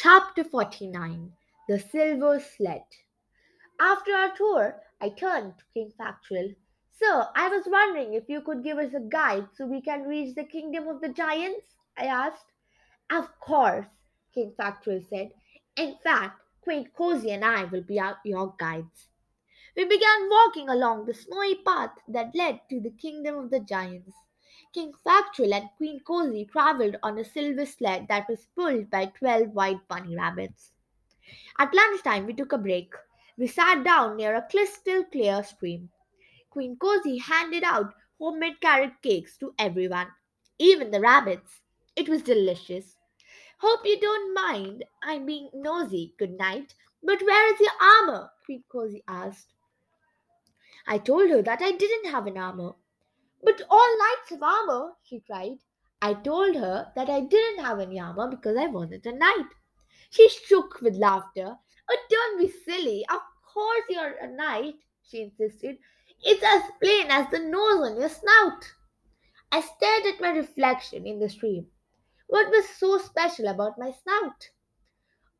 Chapter 49 The Silver Sled. After our tour, I turned to King Factual. Sir, I was wondering if you could give us a guide so we can reach the kingdom of the giants? I asked. Of course, King Factual said. In fact, Queen Cozy and I will be our, your guides. We began walking along the snowy path that led to the kingdom of the giants. King Factual and Queen Cozy traveled on a silver sled that was pulled by twelve white bunny rabbits. At lunchtime, we took a break. We sat down near a crystal clear stream. Queen Cozy handed out homemade carrot cakes to everyone, even the rabbits. It was delicious. Hope you don't mind I'm being nosy, good knight. But where is your armor? Queen Cozy asked. I told her that I didn't have an armor. But all knights have armor, she cried. I told her that I didn't have any armor because I wasn't a knight. She shook with laughter. Oh, don't be silly. Of course you're a knight, she insisted. It's as plain as the nose on your snout. I stared at my reflection in the stream. What was so special about my snout?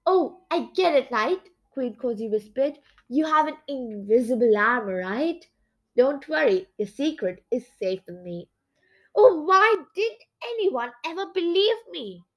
Oh, I get it, Knight, Queen Cozy whispered. You have an invisible armor, right? Don't worry, your secret is safe with me. Oh, why didn't anyone ever believe me?